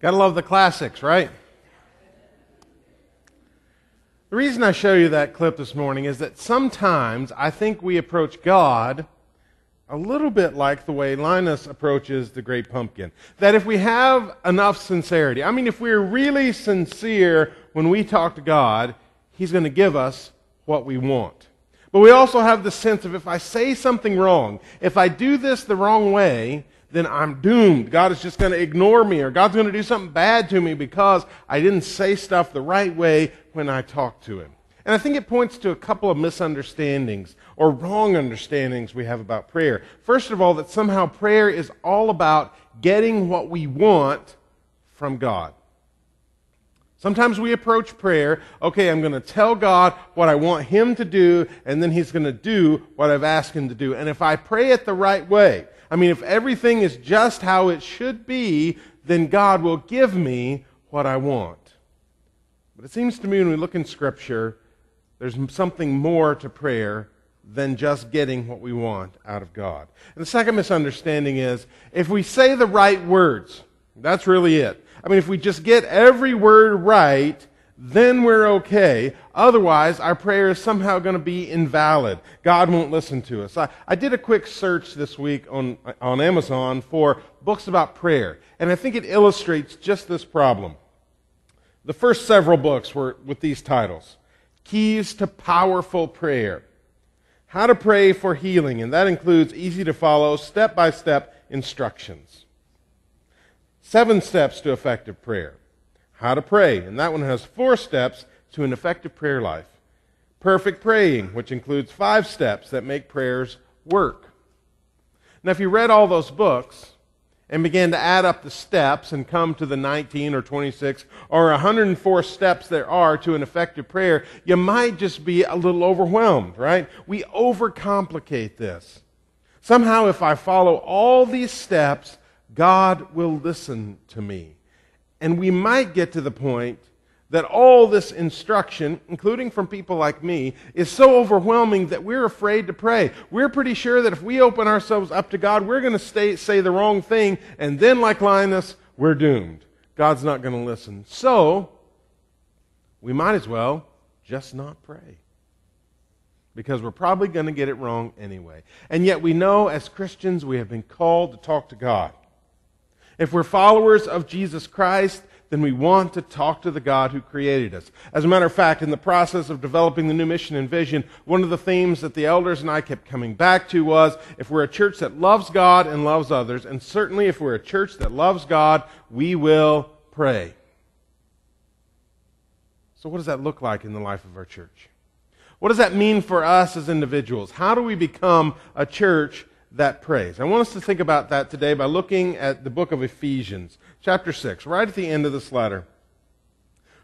Gotta love the classics, right? The reason I show you that clip this morning is that sometimes I think we approach God a little bit like the way Linus approaches the great pumpkin. That if we have enough sincerity, I mean, if we're really sincere when we talk to God, He's going to give us what we want. But we also have the sense of if I say something wrong, if I do this the wrong way, then I'm doomed. God is just going to ignore me or God's going to do something bad to me because I didn't say stuff the right way when I talked to Him. And I think it points to a couple of misunderstandings or wrong understandings we have about prayer. First of all, that somehow prayer is all about getting what we want from God. Sometimes we approach prayer, okay, I'm going to tell God what I want Him to do, and then He's going to do what I've asked Him to do. And if I pray it the right way, I mean, if everything is just how it should be, then God will give me what I want. But it seems to me when we look in Scripture, there's something more to prayer than just getting what we want out of God. And the second misunderstanding is if we say the right words, that's really it. I mean, if we just get every word right, then we're okay. Otherwise, our prayer is somehow going to be invalid. God won't listen to us. I, I did a quick search this week on, on Amazon for books about prayer, and I think it illustrates just this problem. The first several books were with these titles Keys to Powerful Prayer, How to Pray for Healing, and that includes easy to follow, step by step instructions. Seven Steps to Effective Prayer how to pray. And that one has four steps to an effective prayer life. Perfect praying, which includes five steps that make prayers work. Now, if you read all those books and began to add up the steps and come to the 19 or 26 or 104 steps there are to an effective prayer, you might just be a little overwhelmed, right? We overcomplicate this. Somehow, if I follow all these steps, God will listen to me. And we might get to the point that all this instruction, including from people like me, is so overwhelming that we're afraid to pray. We're pretty sure that if we open ourselves up to God, we're going to say the wrong thing, and then, like Linus, we're doomed. God's not going to listen. So, we might as well just not pray. Because we're probably going to get it wrong anyway. And yet, we know as Christians, we have been called to talk to God. If we're followers of Jesus Christ, then we want to talk to the God who created us. As a matter of fact, in the process of developing the new mission and vision, one of the themes that the elders and I kept coming back to was if we're a church that loves God and loves others, and certainly if we're a church that loves God, we will pray. So, what does that look like in the life of our church? What does that mean for us as individuals? How do we become a church that prays. I want us to think about that today by looking at the book of Ephesians, chapter 6, right at the end of this letter.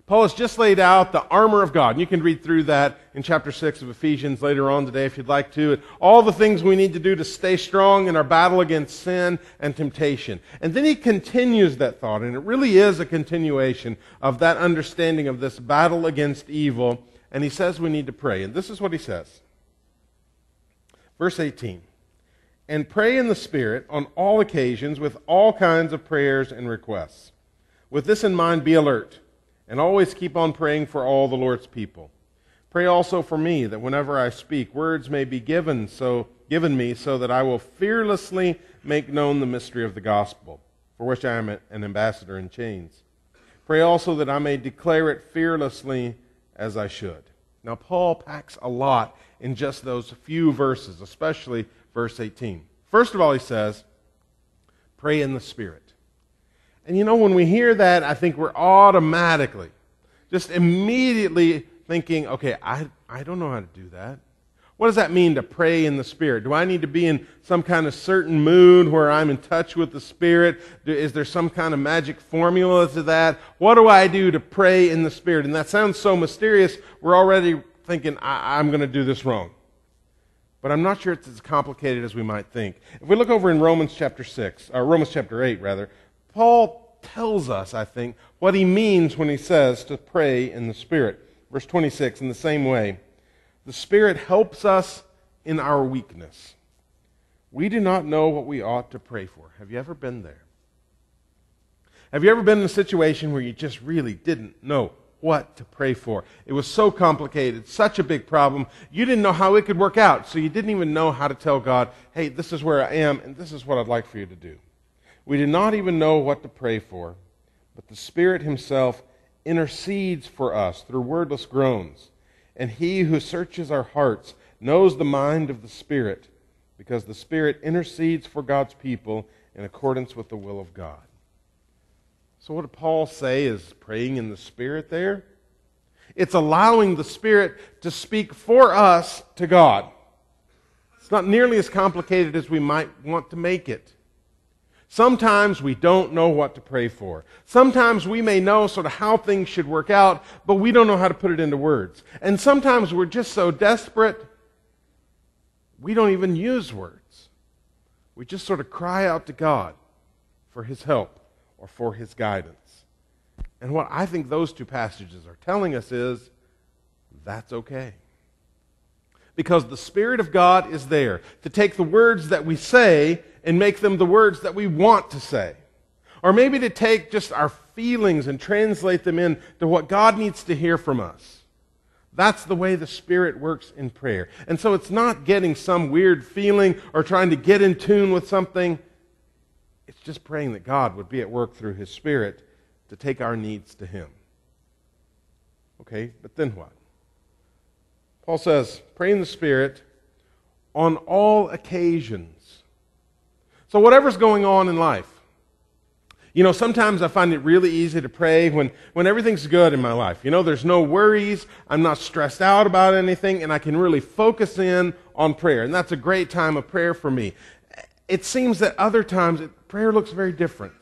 Paul has just laid out the armor of God. And you can read through that in chapter 6 of Ephesians later on today if you'd like to. All the things we need to do to stay strong in our battle against sin and temptation. And then he continues that thought, and it really is a continuation of that understanding of this battle against evil. And he says we need to pray. And this is what he says. Verse 18 and pray in the Spirit on all occasions with all kinds of prayers and requests. With this in mind, be alert and always keep on praying for all the Lord's people. Pray also for me that whenever I speak, words may be given so given me so that I will fearlessly make known the mystery of the gospel, for which I am an ambassador in chains. Pray also that I may declare it fearlessly as I should. Now, Paul packs a lot in just those few verses, especially verse 18. First of all, he says, pray in the Spirit. And you know, when we hear that, I think we're automatically, just immediately thinking, okay, I, I don't know how to do that. What does that mean to pray in the Spirit? Do I need to be in some kind of certain mood where I'm in touch with the Spirit? Is there some kind of magic formula to that? What do I do to pray in the Spirit? And that sounds so mysterious, we're already thinking, I- I'm going to do this wrong but I'm not sure it's as complicated as we might think. If we look over in Romans chapter 6, or Romans chapter 8, rather, Paul tells us, I think, what he means when he says to pray in the Spirit. Verse 26, in the same way, the Spirit helps us in our weakness. We do not know what we ought to pray for. Have you ever been there? Have you ever been in a situation where you just really didn't know what to pray for? It was so complicated, such a big problem. You didn't know how it could work out, so you didn't even know how to tell God, hey, this is where I am, and this is what I'd like for you to do. We did not even know what to pray for, but the Spirit Himself intercedes for us through wordless groans. And He who searches our hearts knows the mind of the Spirit, because the Spirit intercedes for God's people in accordance with the will of God. So, what did Paul say is praying in the Spirit there? It's allowing the Spirit to speak for us to God. It's not nearly as complicated as we might want to make it. Sometimes we don't know what to pray for. Sometimes we may know sort of how things should work out, but we don't know how to put it into words. And sometimes we're just so desperate, we don't even use words. We just sort of cry out to God for His help or for His guidance. And what I think those two passages are telling us is that's okay. Because the Spirit of God is there to take the words that we say and make them the words that we want to say. Or maybe to take just our feelings and translate them into what God needs to hear from us. That's the way the Spirit works in prayer. And so it's not getting some weird feeling or trying to get in tune with something. It's just praying that God would be at work through His Spirit to take our needs to Him. Okay, but then what? Paul says, pray in the Spirit on all occasions so, whatever's going on in life, you know, sometimes I find it really easy to pray when, when everything's good in my life. You know, there's no worries, I'm not stressed out about anything, and I can really focus in on prayer. And that's a great time of prayer for me. It seems that other times it, prayer looks very different.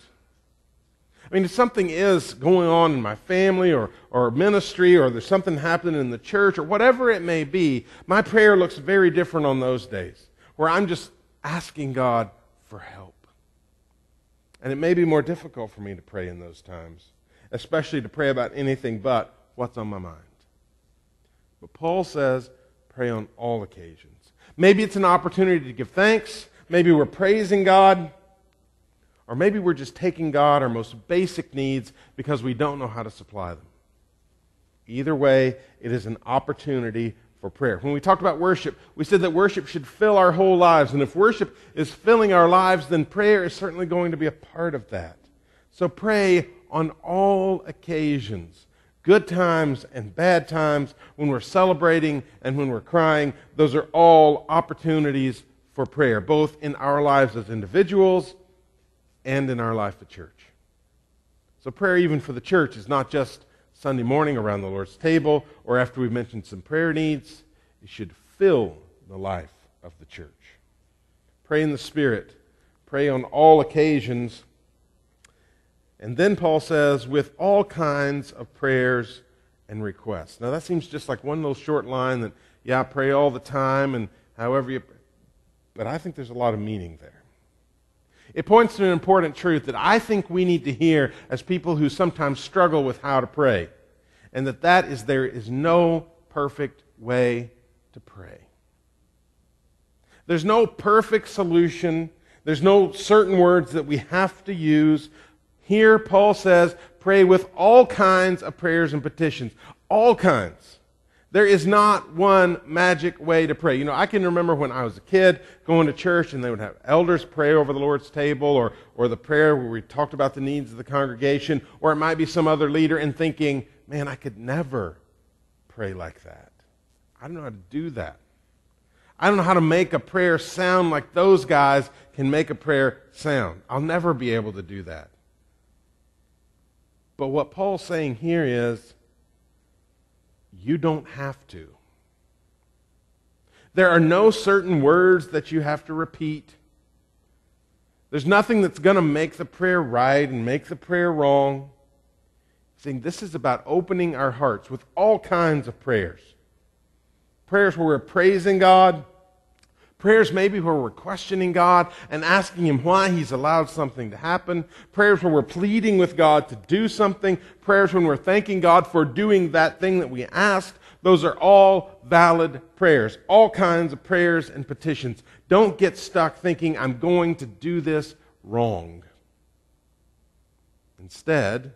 I mean, if something is going on in my family or, or ministry, or there's something happening in the church, or whatever it may be, my prayer looks very different on those days, where I'm just asking God for help. And it may be more difficult for me to pray in those times, especially to pray about anything but what's on my mind. But Paul says, pray on all occasions. Maybe it's an opportunity to give thanks. Maybe we're praising God. Or maybe we're just taking God our most basic needs because we don't know how to supply them. Either way, it is an opportunity for prayer. When we talked about worship, we said that worship should fill our whole lives. And if worship is filling our lives, then prayer is certainly going to be a part of that. So pray on all occasions good times and bad times, when we're celebrating and when we're crying. Those are all opportunities for prayer, both in our lives as individuals and in our life at church. So, prayer, even for the church, is not just Sunday morning around the Lord's table or after we've mentioned some prayer needs. It should fill the life of the church. Pray in the Spirit. Pray on all occasions. And then Paul says, with all kinds of prayers and requests. Now that seems just like one little short line that, yeah, I pray all the time and however you. But I think there's a lot of meaning there. It points to an important truth that I think we need to hear as people who sometimes struggle with how to pray. And that that is there is no perfect way to pray. There's no perfect solution. There's no certain words that we have to use. Here, Paul says, pray with all kinds of prayers and petitions. All kinds. There is not one magic way to pray. You know, I can remember when I was a kid going to church and they would have elders pray over the Lord's table or, or the prayer where we talked about the needs of the congregation, or it might be some other leader and thinking, man, I could never pray like that. I don't know how to do that. I don't know how to make a prayer sound like those guys can make a prayer sound. I'll never be able to do that. But what Paul's saying here is, you don't have to. There are no certain words that you have to repeat. There's nothing that's going to make the prayer right and make the prayer wrong. Saying this is about opening our hearts with all kinds of prayers. Prayers where we're praising God, Prayers maybe where we're questioning God and asking Him why He's allowed something to happen. Prayers where we're pleading with God to do something. Prayers when we're thanking God for doing that thing that we asked. Those are all valid prayers. All kinds of prayers and petitions. Don't get stuck thinking, I'm going to do this wrong. Instead,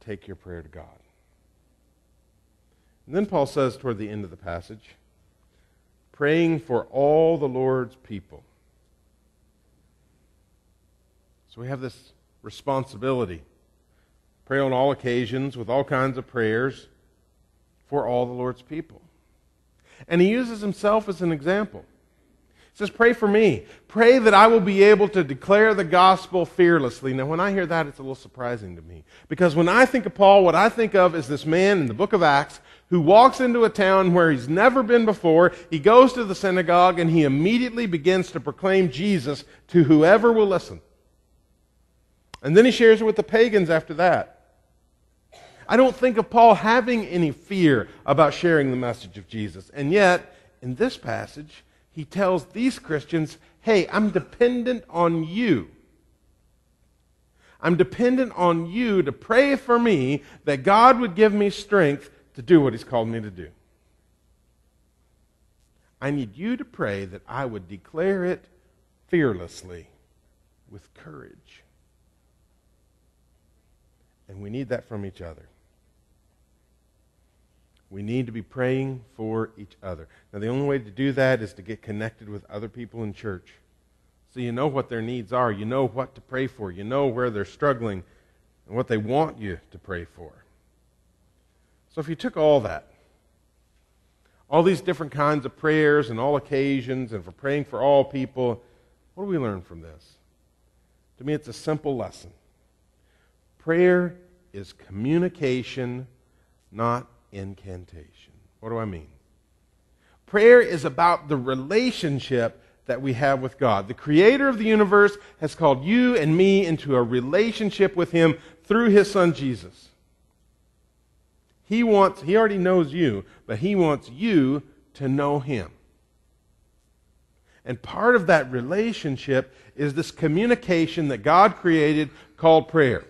take your prayer to God. And then Paul says toward the end of the passage, praying for all the Lord's people. So we have this responsibility. Pray on all occasions with all kinds of prayers for all the Lord's people. And he uses himself as an example. He says, Pray for me. Pray that I will be able to declare the gospel fearlessly. Now, when I hear that, it's a little surprising to me. Because when I think of Paul, what I think of is this man in the book of Acts who walks into a town where he's never been before. He goes to the synagogue and he immediately begins to proclaim Jesus to whoever will listen. And then he shares it with the pagans after that. I don't think of Paul having any fear about sharing the message of Jesus. And yet, in this passage, he tells these Christians, hey, I'm dependent on you. I'm dependent on you to pray for me that God would give me strength to do what he's called me to do. I need you to pray that I would declare it fearlessly with courage. And we need that from each other. We need to be praying for each other. Now, the only way to do that is to get connected with other people in church. So you know what their needs are. You know what to pray for. You know where they're struggling and what they want you to pray for. So if you took all that, all these different kinds of prayers and all occasions and for praying for all people, what do we learn from this? To me, it's a simple lesson. Prayer is communication, not incantation. What do I mean? Prayer is about the relationship that we have with God. The creator of the universe has called you and me into a relationship with him through his son Jesus. He wants he already knows you, but he wants you to know him. And part of that relationship is this communication that God created called prayer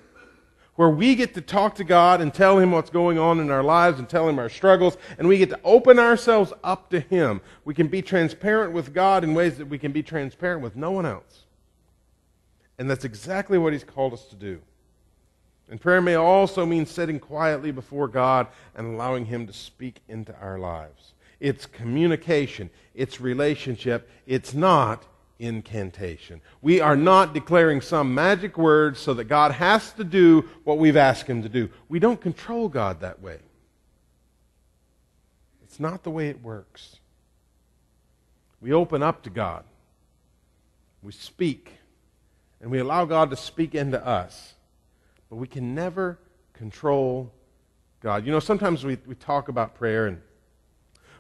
where we get to talk to God and tell Him what's going on in our lives and tell Him our struggles, and we get to open ourselves up to Him. We can be transparent with God in ways that we can be transparent with no one else. And that's exactly what He's called us to do. And prayer may also mean sitting quietly before God and allowing Him to speak into our lives. It's communication, it's relationship, it's not incantation. We are not declaring some magic words so that God has to do what we've asked him to do. We don't control God that way. It's not the way it works. We open up to God. We speak. And we allow God to speak into us. But we can never control God. You know, sometimes we, we talk about prayer and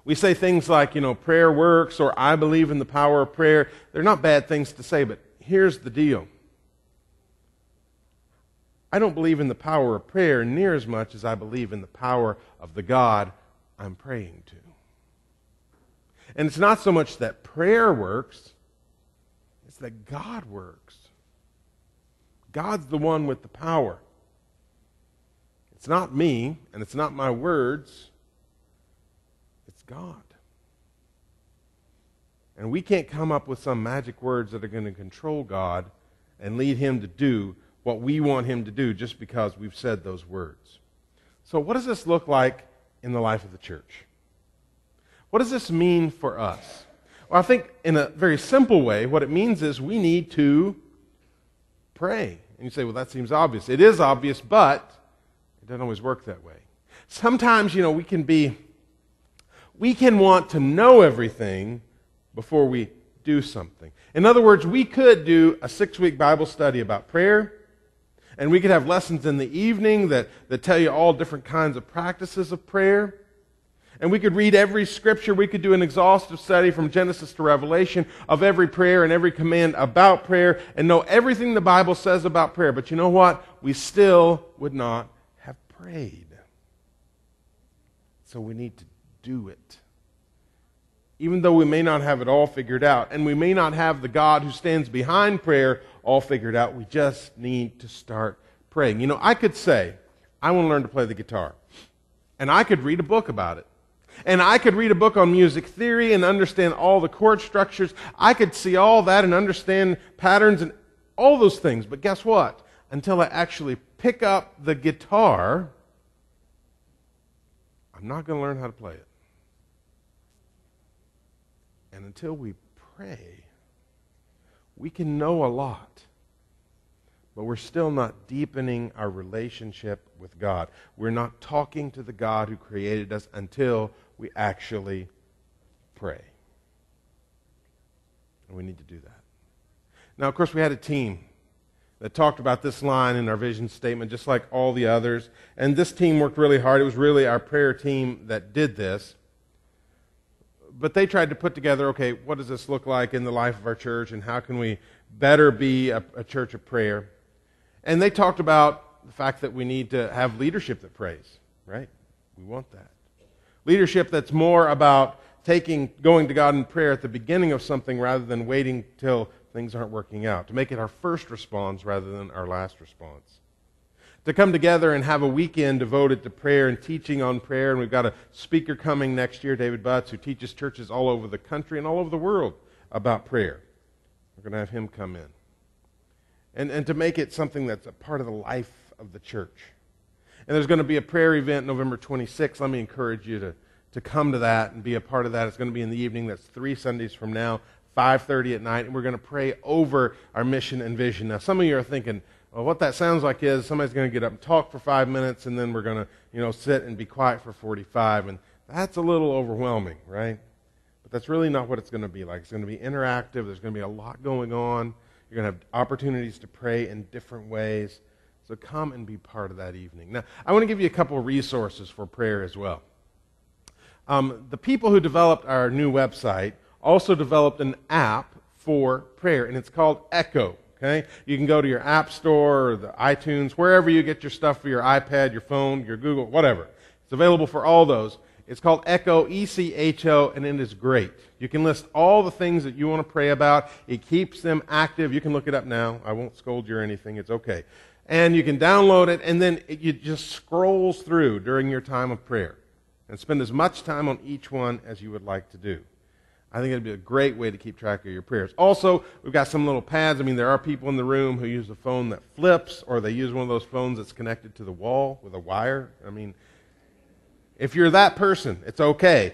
we say things like, you know, prayer works or I believe in the power of prayer. They're not bad things to say, but here's the deal. I don't believe in the power of prayer near as much as I believe in the power of the God I'm praying to. And it's not so much that prayer works, it's that God works. God's the one with the power. It's not me, and it's not my words. It's God. And we can't come up with some magic words that are going to control God and lead him to do what we want him to do just because we've said those words. So, what does this look like in the life of the church? What does this mean for us? Well, I think in a very simple way, what it means is we need to pray. And you say, well, that seems obvious. It is obvious, but it doesn't always work that way. Sometimes, you know, we can be we can want to know everything before we do something. In other words, we could do a six week Bible study about prayer, and we could have lessons in the evening that, that tell you all different kinds of practices of prayer. And we could read every scripture. We could do an exhaustive study from Genesis to Revelation of every prayer and every command about prayer and know everything the Bible says about prayer. But you know what? We still would not have prayed. So we need to do it. Even though we may not have it all figured out, and we may not have the God who stands behind prayer all figured out, we just need to start praying. You know, I could say, I want to learn to play the guitar. And I could read a book about it. And I could read a book on music theory and understand all the chord structures. I could see all that and understand patterns and all those things. But guess what? until I actually pick up the guitar, I'm not going to learn how to play it. And until we pray, we can know a lot, but we're still not deepening our relationship with God. We're not talking to the God who created us until we actually pray. And we need to do that. Now, of course, we had a team that talked about this line in our vision statement, just like all the others. And this team worked really hard. It was really our prayer team that did this. But they tried to put together okay, what does this look like in the life of our church, and how can we better be a, a church of prayer? And they talked about the fact that we need to have leadership that prays, right? We want that. Leadership that's more about taking, going to God in prayer at the beginning of something rather than waiting till things aren't working out. To make it our first response rather than our last response. To come together and have a weekend devoted to prayer and teaching on prayer. And we've got a speaker coming next year, David Butts, who teaches churches all over the country and all over the world about prayer. We're going to have him come in. And, and to make it something that's a part of the life of the church. And there's going to be a prayer event November 26th. Let me encourage you to, to come to that and be a part of that. It's going to be in the evening. That's three Sundays from now, 5.30 at night. And we're going to pray over our mission and vision. Now, some of you are thinking, well, what that sounds like is somebody's going to get up and talk for five minutes, and then we're going to, you know, sit and be quiet for 45. And that's a little overwhelming, right? But that's really not what it's going to be like. It's going to be interactive. There's going to be a lot going on. You're going to have opportunities to pray in different ways. So come and be part of that evening. Now, I want to give you a couple of resources for prayer as well. Um, the people who developed our new website also developed an app for prayer, and it's called Echo. Okay? You can go to your App Store or the iTunes, wherever you get your stuff for your iPad, your phone, your Google, whatever. It's available for all those. It's called Echo, E C H O, and it is great. You can list all the things that you want to pray about. It keeps them active. You can look it up now. I won't scold you or anything. It's okay and you can download it, and then it, just scrolls through during your time of prayer. And spend as much time on each one as you would like to do. I think it'd be a great way to keep track of your prayers. Also, we've got some little pads. I mean, there are people in the room who use a phone that flips, or they use one of those phones that's connected to the wall with a wire. I mean, if you're that person, it's okay.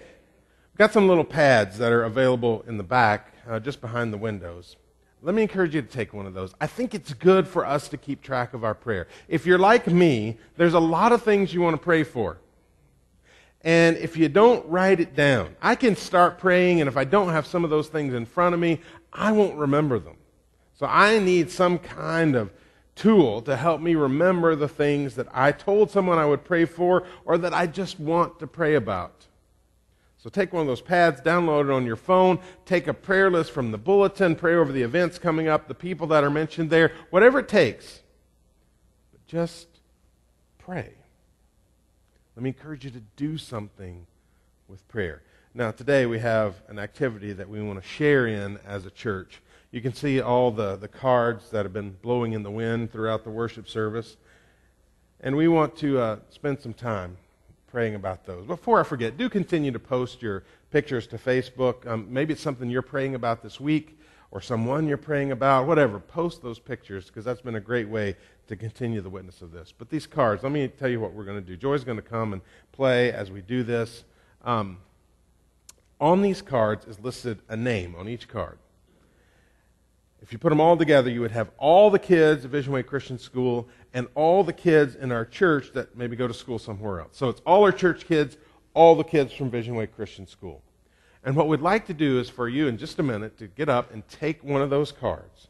We've got some little pads that are available in the back, uh, just behind the windows. Let me encourage you to take one of those. I think it's good for us to keep track of our prayer. If you're like me, there's a lot of things you want to pray for. And if you don't write it down, I can start praying, and if I don't have some of those things in front of me, I won't remember them. So I need some kind of tool to help me remember the things that I told someone I would pray for or that I just want to pray about. So take one of those pads, download it on your phone, take a prayer list from the bulletin, pray over the events coming up, the people that are mentioned there, whatever it takes. But just pray. Let me encourage you to do something with prayer. Now, today we have an activity that we want to share in as a church. You can see all the, the cards that have been blowing in the wind throughout the worship service. And we want to uh, spend some time praying about those. Before I forget, do continue to post your pictures to Facebook. Um, maybe it's something you're praying about this week or someone you're praying about, whatever. Post those pictures because that's been a great way to continue the witness of this. But these cards, let me tell you what we're going to do. Joy's going to come and play as we do this. Um, on these cards is listed a name on each card. If you put them all together, you would have all the kids at Vision Way Christian School and all the kids in our church that maybe go to school somewhere else. So it's all our church kids, all the kids from Vision Way Christian School. And what we'd like to do is for you in just a minute to get up and take one of those cards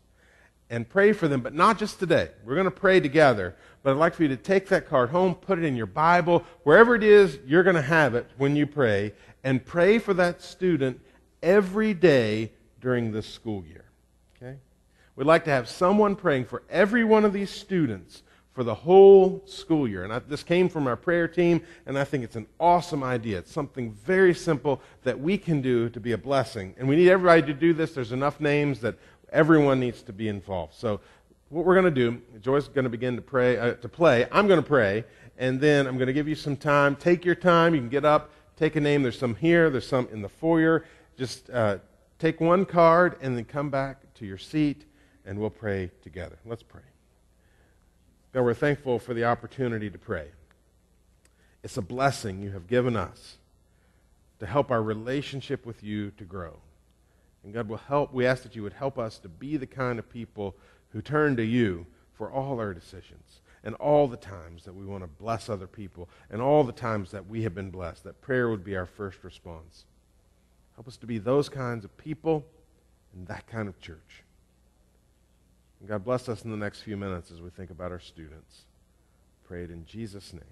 and pray for them, but not just today. We're going to pray together, but I'd like for you to take that card home, put it in your Bible, wherever it is, you're going to have it when you pray, and pray for that student every day during this school year. We'd like to have someone praying for every one of these students for the whole school year. And I, this came from our prayer team, and I think it's an awesome idea. It's something very simple that we can do to be a blessing. And we need everybody to do this. There's enough names that everyone needs to be involved. So, what we're going to do, Joy's going to begin to pray, uh, to play. I'm going to pray, and then I'm going to give you some time. Take your time. You can get up, take a name. There's some here. There's some in the foyer. Just uh, take one card and then come back to your seat, and we'll pray together. Let's pray. that we're thankful for the opportunity to pray. It's a blessing you have given us to help our relationship with you to grow. And God will help, we ask that you would help us to be the kind of people who turn to you for all our decisions and all the times that we want to bless other people and all the times that we have been blessed, that prayer would be our first response. Help us to be those kinds of people and that kind of church. God bless us in the next few minutes as we think about our students. Pray it in Jesus' name.